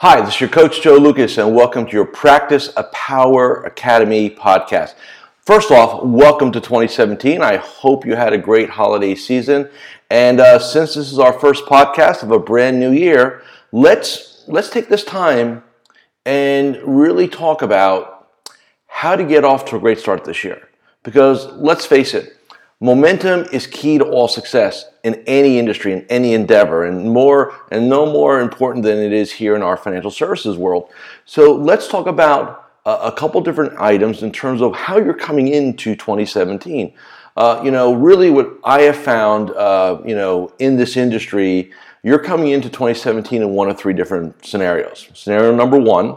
Hi, this is your coach Joe Lucas, and welcome to your Practice a Power Academy podcast. First off, welcome to 2017. I hope you had a great holiday season. And uh, since this is our first podcast of a brand new year, let's let's take this time and really talk about how to get off to a great start this year. Because let's face it, momentum is key to all success in any industry, in any endeavor, and more and no more important than it is here in our financial services world. So let's talk about a couple different items in terms of how you're coming into 2017. Uh, you know, really, what I have found, uh, you know, in this industry, you're coming into 2017 in one of three different scenarios. Scenario number one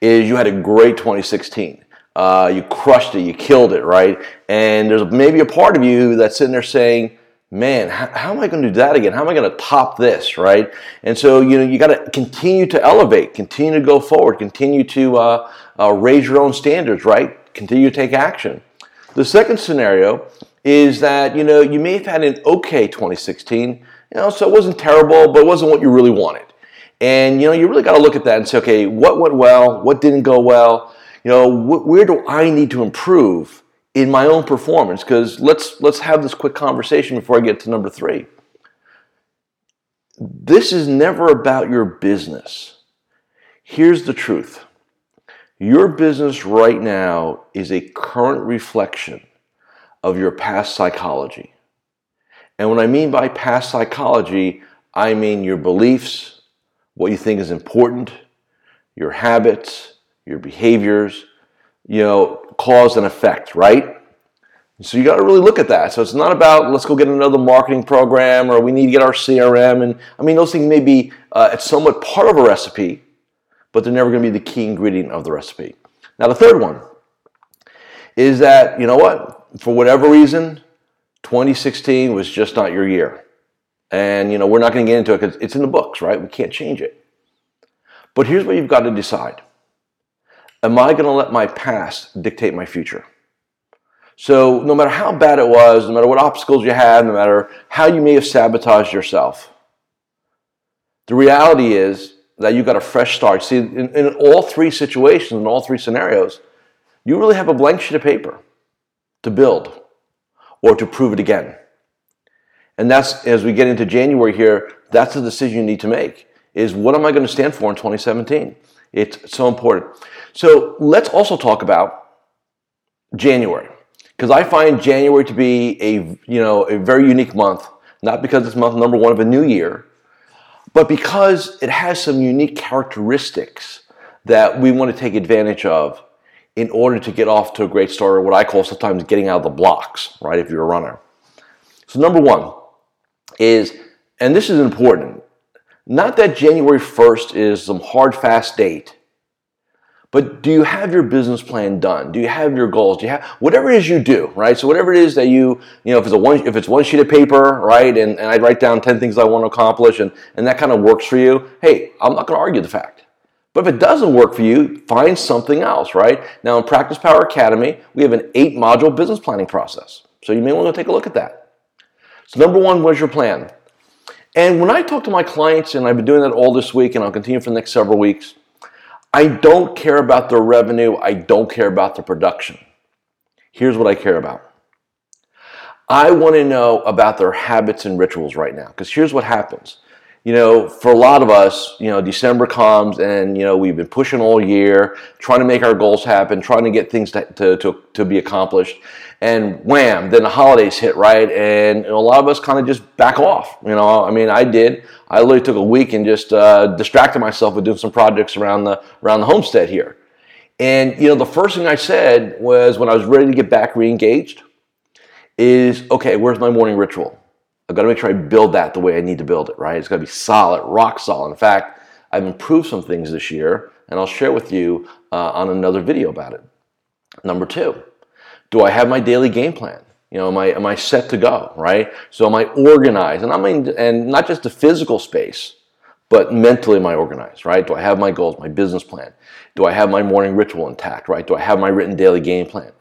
is you had a great 2016. Uh, you crushed it, you killed it, right? And there's maybe a part of you that's sitting there saying, man, how, how am I going to do that again? How am I going to top this, right? And so, you know, you got to continue to elevate, continue to go forward, continue to uh, uh, raise your own standards, right? Continue to take action. The second scenario is that, you know, you may have had an okay 2016, you know, so it wasn't terrible, but it wasn't what you really wanted. And, you know, you really got to look at that and say, okay, what went well? What didn't go well? You know, wh- where do I need to improve in my own performance? Because let's let's have this quick conversation before I get to number three. This is never about your business. Here's the truth. Your business right now is a current reflection of your past psychology. And what I mean by past psychology, I mean your beliefs, what you think is important, your habits, your behaviors, you know, cause and effect, right? So you got to really look at that. So it's not about let's go get another marketing program or we need to get our CRM. And I mean, those things may be uh, it's somewhat part of a recipe, but they're never going to be the key ingredient of the recipe. Now the third one is that you know what, for whatever reason, 2016 was just not your year, and you know we're not going to get into it because it's in the books, right? We can't change it. But here's what you've got to decide am I going to let my past dictate my future? So, no matter how bad it was, no matter what obstacles you had, no matter how you may have sabotaged yourself, the reality is that you got a fresh start. See, in, in all three situations, in all three scenarios, you really have a blank sheet of paper to build or to prove it again. And that's, as we get into January here, that's the decision you need to make is what am I going to stand for in 2017? It's so important. So let's also talk about January because I find January to be a you know a very unique month, not because it's month number one of a new year, but because it has some unique characteristics that we want to take advantage of in order to get off to a great start, or what I call sometimes getting out of the blocks, right? If you're a runner. So number one is, and this is important, not that January 1st is some hard, fast date, but do you have your business plan done? Do you have your goals? Do you have whatever it is you do, right? So whatever it is that you, you know, if it's a one, if it's one sheet of paper, right, and, and I write down 10 things I want to accomplish and, and that kind of works for you, hey, I'm not going to argue the fact. But if it doesn't work for you, find something else, right? Now in PracticePower Academy, we have an eight module business planning process. So you may want to take a look at that. So number one, what's your plan? And when I talk to my clients, and I've been doing that all this week, and I'll continue for the next several weeks, I don't care about their revenue. I don't care about their production. Here's what I care about. I want to know about their habits and rituals right now. Because here's what happens you know, for a lot of us, you know, December comes and, you know, we've been pushing all year, trying to make our goals happen, trying to get things to, to, to, to be accomplished. And wham, then the holidays hit, right? And know, a lot of us kind of just back off. You know, I mean, I did. I literally took a week and just uh, distracted myself with doing some projects around the, around the homestead here. And, you know, the first thing I said was when I was ready to get back re engaged is, okay, where's my morning ritual? I've got to make sure I build that the way I need to build it, right? It's got to be solid, rock solid. In fact, I've improved some things this year, and I'll share with you uh, on another video about it. Number two, do I have my daily game plan? You know, am I, am I set to go, right? So am I organized? And I mean, and not just the physical space, but mentally am I organized, right? Do I have my goals, my business plan? Do I have my morning ritual intact, right? Do I have my written daily game plan?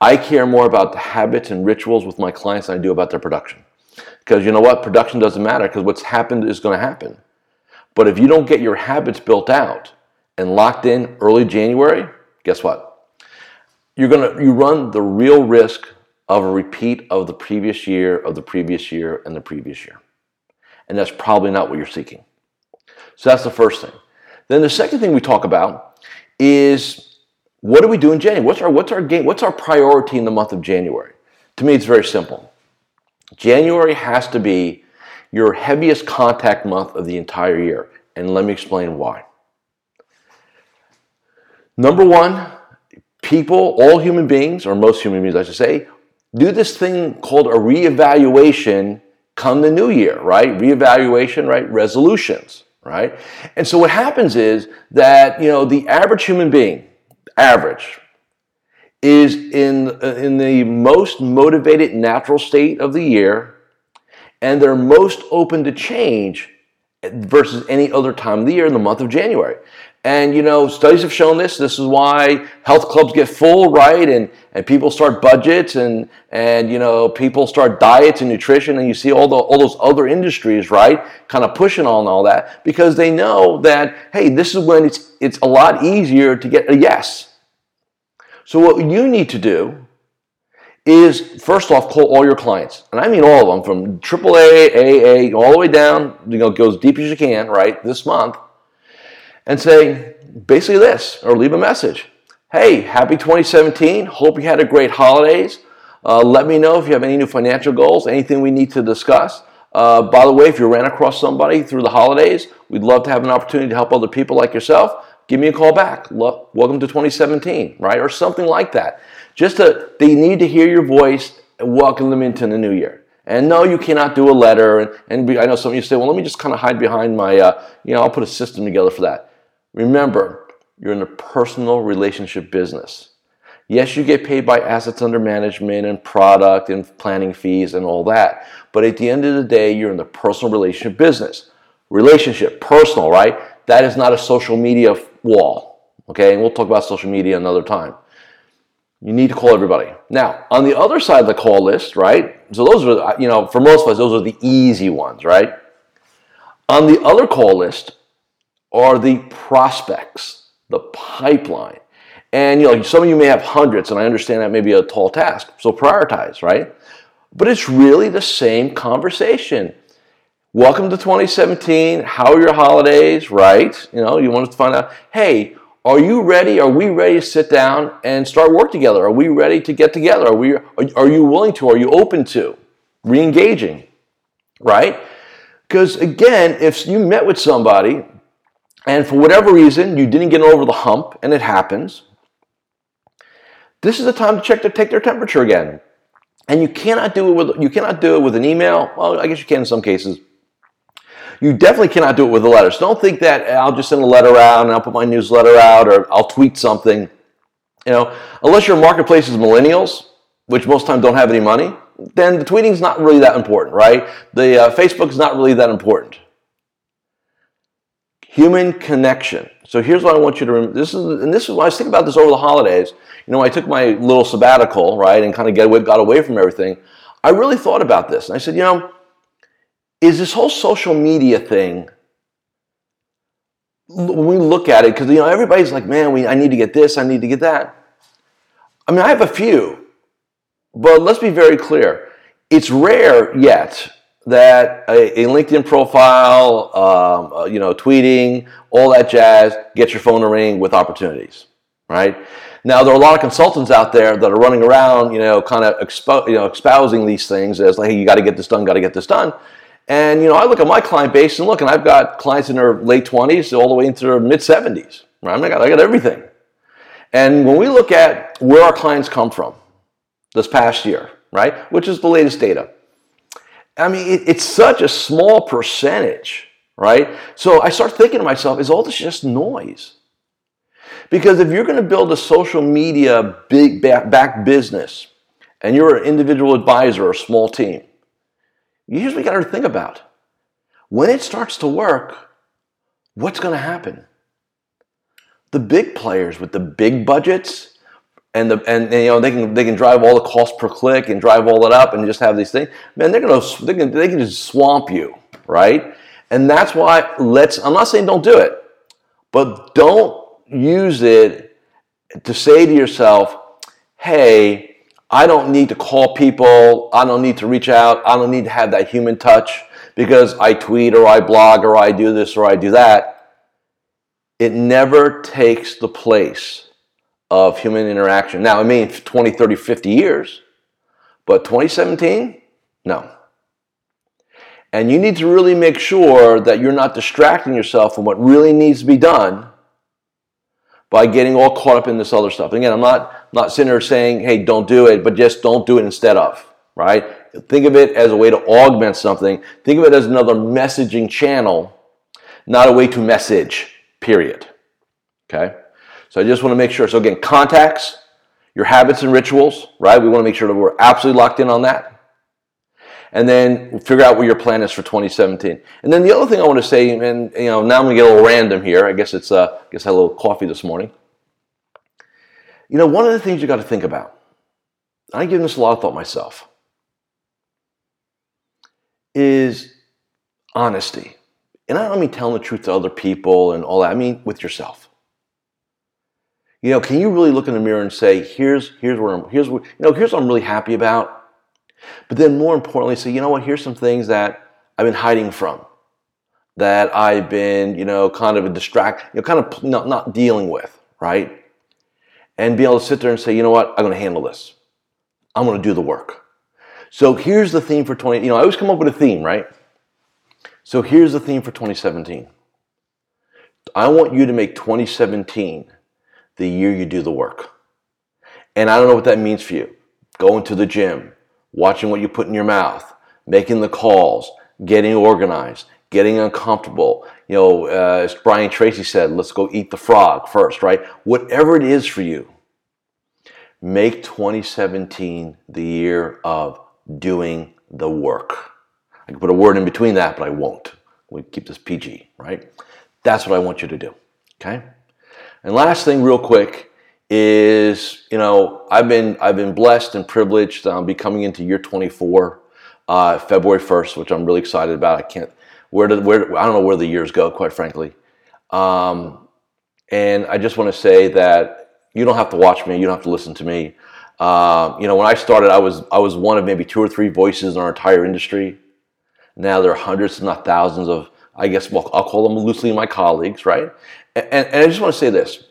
I care more about the habits and rituals with my clients than I do about their production. Because you know what? Production doesn't matter because what's happened is going to happen. But if you don't get your habits built out and locked in early January, guess what? You're gonna you run the real risk of a repeat of the previous year, of the previous year, and the previous year. And that's probably not what you're seeking. So that's the first thing. Then the second thing we talk about is what do we do in January? What's our what's our game? What's our priority in the month of January? To me, it's very simple. January has to be your heaviest contact month of the entire year. And let me explain why. Number one, people, all human beings, or most human beings, I should say, do this thing called a reevaluation come the new year, right? Reevaluation, right? Resolutions, right? And so what happens is that, you know, the average human being, average, is in, uh, in the most motivated natural state of the year and they're most open to change versus any other time of the year in the month of January. And you know, studies have shown this. This is why health clubs get full, right? And and people start budgets and and you know, people start diets and nutrition and you see all the all those other industries, right? Kind of pushing on all that because they know that hey, this is when it's it's a lot easier to get a yes. So what you need to do is first off call all your clients, and I mean all of them from AAA, AA, all the way down. You know, go as deep as you can, right? This month, and say basically this, or leave a message. Hey, happy 2017. Hope you had a great holidays. Uh, let me know if you have any new financial goals, anything we need to discuss. Uh, by the way, if you ran across somebody through the holidays, we'd love to have an opportunity to help other people like yourself. Give me a call back. Look, Welcome to 2017, right? Or something like that. Just to, they need to hear your voice and welcome them into the new year. And no, you cannot do a letter. And, and be, I know some of you say, well, let me just kind of hide behind my, uh, you know, I'll put a system together for that. Remember, you're in a personal relationship business. Yes, you get paid by assets under management and product and planning fees and all that. But at the end of the day, you're in the personal relationship business. Relationship, personal, right? That is not a social media wall. Okay, and we'll talk about social media another time. You need to call everybody. Now, on the other side of the call list, right? So those are, you know, for most of us, those are the easy ones, right? On the other call list are the prospects, the pipeline. And you know, some of you may have hundreds, and I understand that may be a tall task. So prioritize, right? But it's really the same conversation. Welcome to 2017. How are your holidays? Right? You know, you want to find out, hey, are you ready? Are we ready to sit down and start work together? Are we ready to get together? Are we are you willing to? Are you open to re-engaging? Right? Because again, if you met with somebody and for whatever reason you didn't get over the hump and it happens, this is the time to check to take their temperature again. And you cannot do it with you cannot do it with an email. Well, I guess you can in some cases. You definitely cannot do it with the letters. Don't think that I'll just send a letter out and I'll put my newsletter out or I'll tweet something. You know, unless your marketplace is millennials, which most times don't have any money, then the tweeting is not really that important, right? The uh, Facebook is not really that important. Human connection. So here's what I want you to remember. This is, and this is when I was thinking about this over the holidays. You know, I took my little sabbatical, right, and kind of get away, got away from everything. I really thought about this, and I said, you know, is this whole social media thing when we look at it because you know everybody's like man we, i need to get this i need to get that. I mean i have a few but let's be very clear. It's rare yet that a, a linkedin profile um, uh, you know tweeting all that jazz gets your phone to ring with opportunities right? Now there are a lot of consultants out there that are running around you know kind of expo- you know espousing these things as like hey you got to get this done got to get this done and you know, I look at my client base and look, and I've got clients in their late 20s all the way into their mid 70s. Right? I got, I got everything. And when we look at where our clients come from this past year, right, which is the latest data, I mean, it, it's such a small percentage, right? So I start thinking to myself, is all this just noise? Because if you're going to build a social media big back business and you're an individual advisor or a small team, here's what you got to think about. When it starts to work, what's going to happen? The big players with the big budgets and the and, and, you know they can they can drive all the cost per click and drive all that up and just have these things. Man, they're gonna they can they can just swamp you, right? And that's why let's, I'm not saying don't do it, but don't use it to say to yourself, hey, I don't need to call people. I don't need to reach out. I don't need to have that human touch because I tweet or I blog or I do this or I do that. It never takes the place of human interaction. Now, I mean, 20, 30, 50 years, but 2017, no. And you need to really make sure that you're not distracting yourself from what really needs to be done by getting all caught up in this other stuff. Again, I'm not not sitting there saying, hey, don't do it, but just don't do it instead of, right? Think of it as a way to augment something. Think of it as another messaging channel, not a way to message, period. Okay? So I just want to make sure. So again, contacts, your habits and rituals, right? We want to make sure that we're absolutely locked in on that. And then figure out what your plan is for 2017. And then the other thing I want to say, and you know, now I'm gonna get a little random here. I guess it's uh, I guess I had a little coffee this morning. You know, one of the things you got to think about. I give this a lot of thought myself. Is honesty, and I don't mean telling the truth to other people and all that. I mean with yourself. You know, can you really look in the mirror and say, "Here's here's where I'm here's what you know here's what I'm really happy about," but then more importantly, say, "You know what? Here's some things that I've been hiding from, that I've been you know kind of a distract, you know, kind of not not dealing with, right?" And be able to sit there and say, "You know what? I'm going to handle this. I'm going to do the work." So here's the theme for 20. You know, I always come up with a theme, right? So here's the theme for 2017. I want you to make 2017 the year you do the work. And I don't know what that means for you. Going to the gym, watching what you put in your mouth, making the calls, getting organized, getting uncomfortable. You know, uh, as Brian Tracy said, let's go eat the frog first, right? Whatever it is for you, make 2017 the year of doing the work. I can put a word in between that, but I won't. We keep this PG, right? That's what I want you to do. Okay? And last thing, real quick, is you know I've been I've been blessed and privileged. I'll be coming into year 24, uh, February 1st, which I'm really excited about. I can't where did where I don't know where the years go, quite frankly. Um, and I just want to say that you don't have to watch me, you don't have to listen to me. Uh, you know, when I started, I was I was one of maybe two or three voices in our entire industry. Now there are hundreds, if not thousands, of I guess well, I'll call them loosely my colleagues, right? And, and I just want to say this.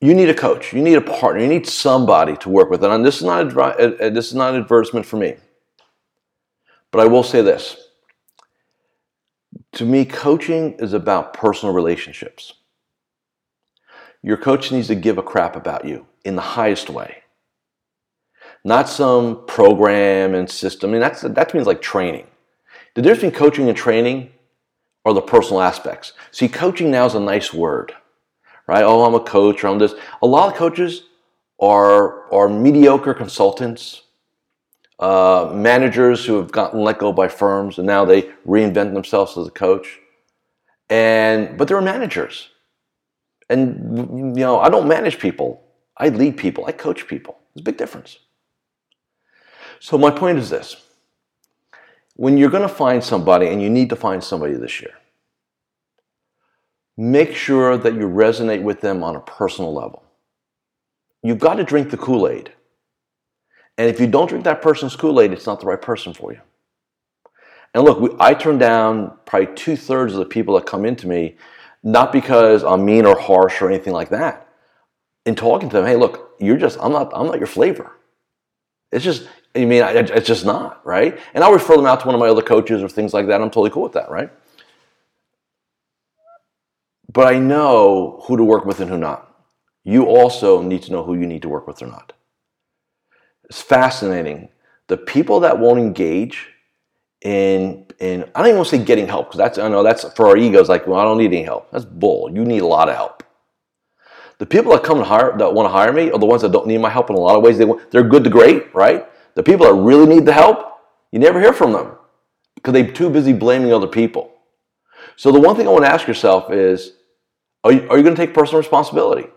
You need a coach. You need a partner. You need somebody to work with. And this is not a, uh, uh, this is not an advertisement for me. But I will say this. To me, coaching is about personal relationships. Your coach needs to give a crap about you in the highest way. Not some program and system. I mean, that's, that means like training. The difference between coaching and training are the personal aspects. See, coaching now is a nice word, right? Oh, I'm a coach or I'm this. A lot of coaches are, are mediocre consultants, uh, managers who have gotten let go by firms and now they reinvent themselves as a coach. And but they're managers. And you know, I don't manage people. I lead people. I coach people. There's a big difference. So my point is this when you're going to find somebody, and you need to find somebody this year, make sure that you resonate with them on a personal level. You've got to drink the Kool Aid. And if you don't drink that person's Kool Aid, it's not the right person for you. And look, we, I turn down probably two thirds of the people that come into me, not because I'm mean or harsh or anything like that. In talking to them, hey, look, you're just, I'm not, I'm not your flavor. It's just, I mean, it's just not, right? And I'll refer them out to one of my other coaches or things like that. I'm totally cool with that, right? But I know who to work with and who not. You also need to know who you need to work with or not. It's fascinating. The people that won't engage in in I don't even want to say getting help because that's I know that's for our egos like well I don't need any help. That's bull. You need a lot of help. The people that come and hire that want to hire me are the ones that don't need my help in a lot of ways. They they're good to great, right? The people that really need the help, you never hear from them because they're too busy blaming other people. So the one thing I want to ask yourself is, are you, are you going to take personal responsibility?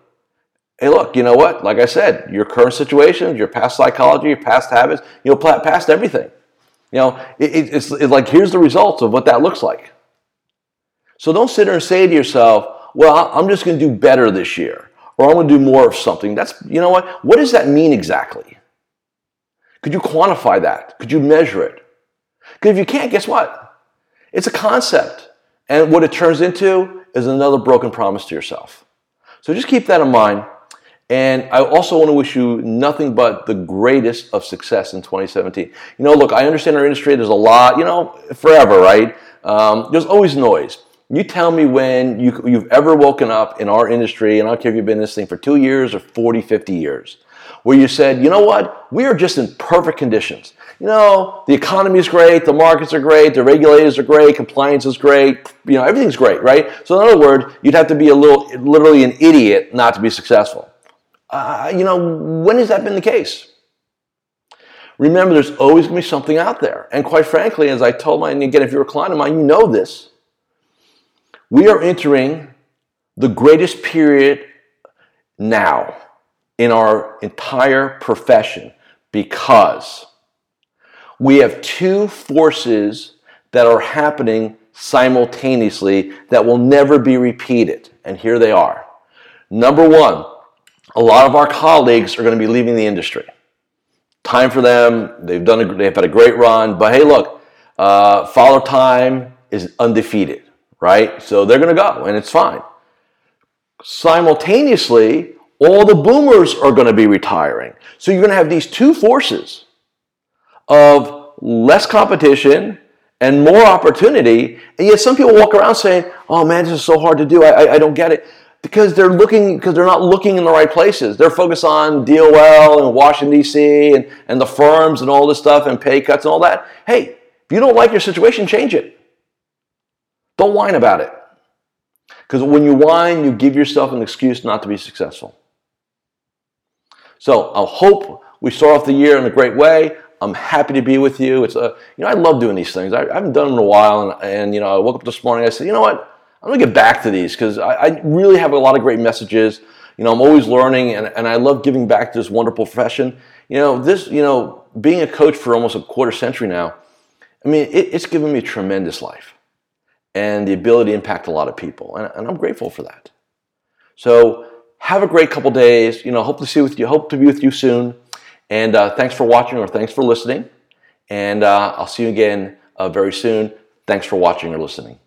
Hey, look, you know what? Like I said, your current situation, your past psychology, your past habits, you know, past everything. You know, it, it's, it's like here's the results of what that looks like. So don't sit there and say to yourself, well, I'm just going to do better this year or I'm going to do more of something. That's, you know what? What does that mean exactly? Could you quantify that? Could you measure it? Because if you can't, guess what? It's a concept. And what it turns into is another broken promise to yourself. So just keep that in mind. And I also want to wish you nothing but the greatest of success in 2017. You know, look, I understand our industry, there's a lot, you know, forever, right? Um, there's always noise. You tell me when you, you've ever woken up in our industry, and I don't care if you've been in this thing for two years or 40, 50 years, where you said, you know what, we are just in perfect conditions. You know, the economy is great, the markets are great, the regulators are great, compliance is great, you know, everything's great, right? So, in other words, you'd have to be a little, literally an idiot not to be successful. Uh, you know, when has that been the case? Remember, there's always going to be something out there. And quite frankly, as I told my, and again, if you're a client of mine, you know this. We are entering the greatest period now in our entire profession because we have two forces that are happening simultaneously that will never be repeated. And here they are. Number one, a lot of our colleagues are going to be leaving the industry. Time for them. They've done. A, they've had a great run, but hey, look, uh, Father Time is undefeated right? So they're going to go, and it's fine. Simultaneously, all the boomers are going to be retiring. So you're going to have these two forces of less competition and more opportunity. And yet some people walk around saying, oh man, this is so hard to do. I, I, I don't get it. Because they're looking, because they're not looking in the right places. They're focused on DOL and Washington, D.C. and, and the firms and all this stuff and pay cuts and all that. Hey, if you don't like your situation, change it. Don't whine about it. Because when you whine, you give yourself an excuse not to be successful. So I hope we start off the year in a great way. I'm happy to be with you. It's a, you know, I love doing these things. I, I haven't done them in a while, and, and you know, I woke up this morning. I said, you know what? I'm gonna get back to these because I, I, really have a lot of great messages. You know, I'm always learning, and, and I love giving back to this wonderful profession. You know, this, you know, being a coach for almost a quarter century now. I mean, it, it's given me a tremendous life and the ability to impact a lot of people. And, and I'm grateful for that. So have a great couple days. You know, hope to see with you. Hope to be with you soon. And uh, thanks for watching or thanks for listening. And uh, I'll see you again uh, very soon. Thanks for watching or listening.